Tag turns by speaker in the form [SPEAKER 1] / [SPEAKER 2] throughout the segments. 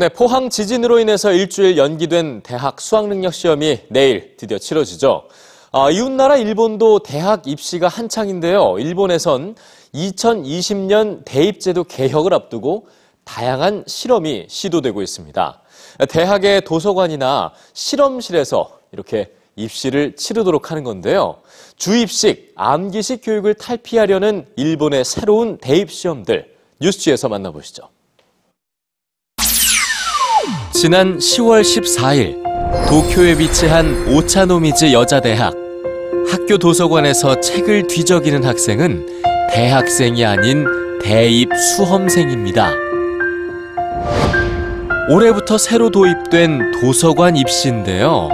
[SPEAKER 1] 네, 포항 지진으로 인해서 일주일 연기된 대학 수학능력 시험이 내일 드디어 치러지죠. 아, 이웃나라 일본도 대학 입시가 한창인데요. 일본에선 2020년 대입제도 개혁을 앞두고 다양한 실험이 시도되고 있습니다. 대학의 도서관이나 실험실에서 이렇게 입시를 치르도록 하는 건데요. 주입식, 암기식 교육을 탈피하려는 일본의 새로운 대입 시험들 뉴스지에서 만나보시죠. 지난 10월 14일 도쿄에 위치한 오차노미즈 여자대학 학교 도서관에서 책을 뒤적이는 학생은 대학생이 아닌 대입 수험생입니다. 올해부터 새로 도입된 도서관 입시인데요.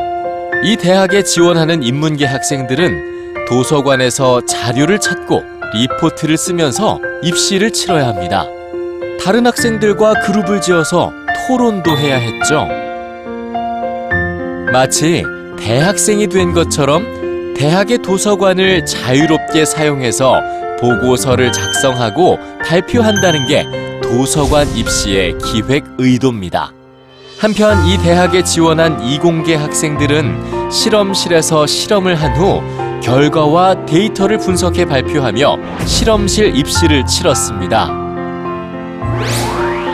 [SPEAKER 1] 이 대학에 지원하는 인문계 학생들은 도서관에서 자료를 찾고 리포트를 쓰면서 입시를 치러야 합니다. 다른 학생들과 그룹을 지어서 토론도 해야 했죠. 마치 대학생이 된 것처럼 대학의 도서관을 자유롭게 사용해서 보고서를 작성하고 발표한다는 게 도서관 입시의 기획 의도입니다. 한편 이 대학에 지원한 이공계 학생들은 실험실에서 실험을 한 후 결과와 데이터를 분석해 발표하며 실험실 입시를 치렀습니다.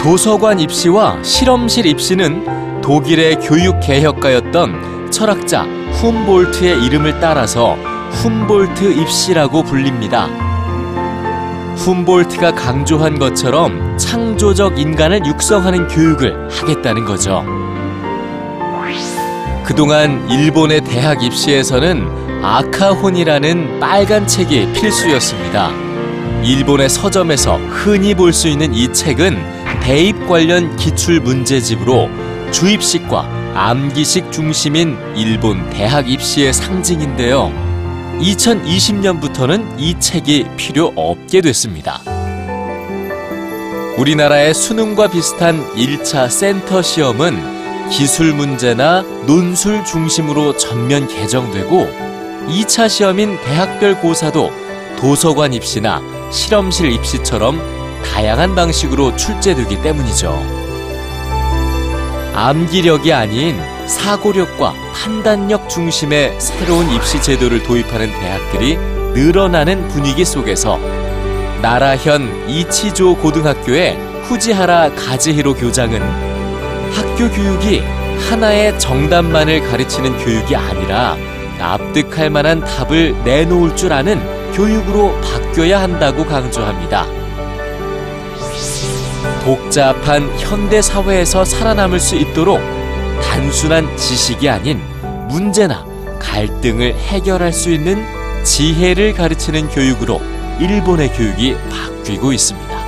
[SPEAKER 1] 도서관 입시와 실험실 입시는 독일의 교육 개혁가였던 철학자 훔볼트의 이름을 따라서 훔볼트 입시라고 불립니다. 훔볼트가 강조한 것처럼 창조적 인간을 육성하는 교육을 하겠다는 거죠. 그동안 일본의 대학 입시에서는 아카혼이라는 빨간 책이 필수였습니다. 일본의 서점에서 흔히 볼 수 있는 이 책은 대입 관련 기출 문제집으로 주입식과 암기식 중심인 일본 대학 입시의 상징인데요. 2020년부터는 이 책이 필요 없게 됐습니다. 우리나라의 수능과 비슷한 1차 센터 시험은 기술 문제나 논술 중심으로 전면 개정되고 2차 시험인 대학별 고사도 도서관 입시나 실험실 입시처럼 다양한 방식으로 출제되기 때문이죠. 암기력이 아닌 사고력과 판단력 중심의 새로운 입시 제도를 도입하는 대학들이 늘어나는 분위기 속에서 나라현 이치조 고등학교의 후지하라 가즈히로 교장은 학교 교육이 하나의 정답만을 가르치는 교육이 아니라 납득할 만한 답을 내놓을 줄 아는 교육으로 바뀌어야 한다고 강조합니다. 복잡한 현대 사회에서 살아남을 수 있도록 단순한 지식이 아닌 문제나 갈등을 해결할 수 있는 지혜를 가르치는 교육으로 일본의 교육이 바뀌고 있습니다.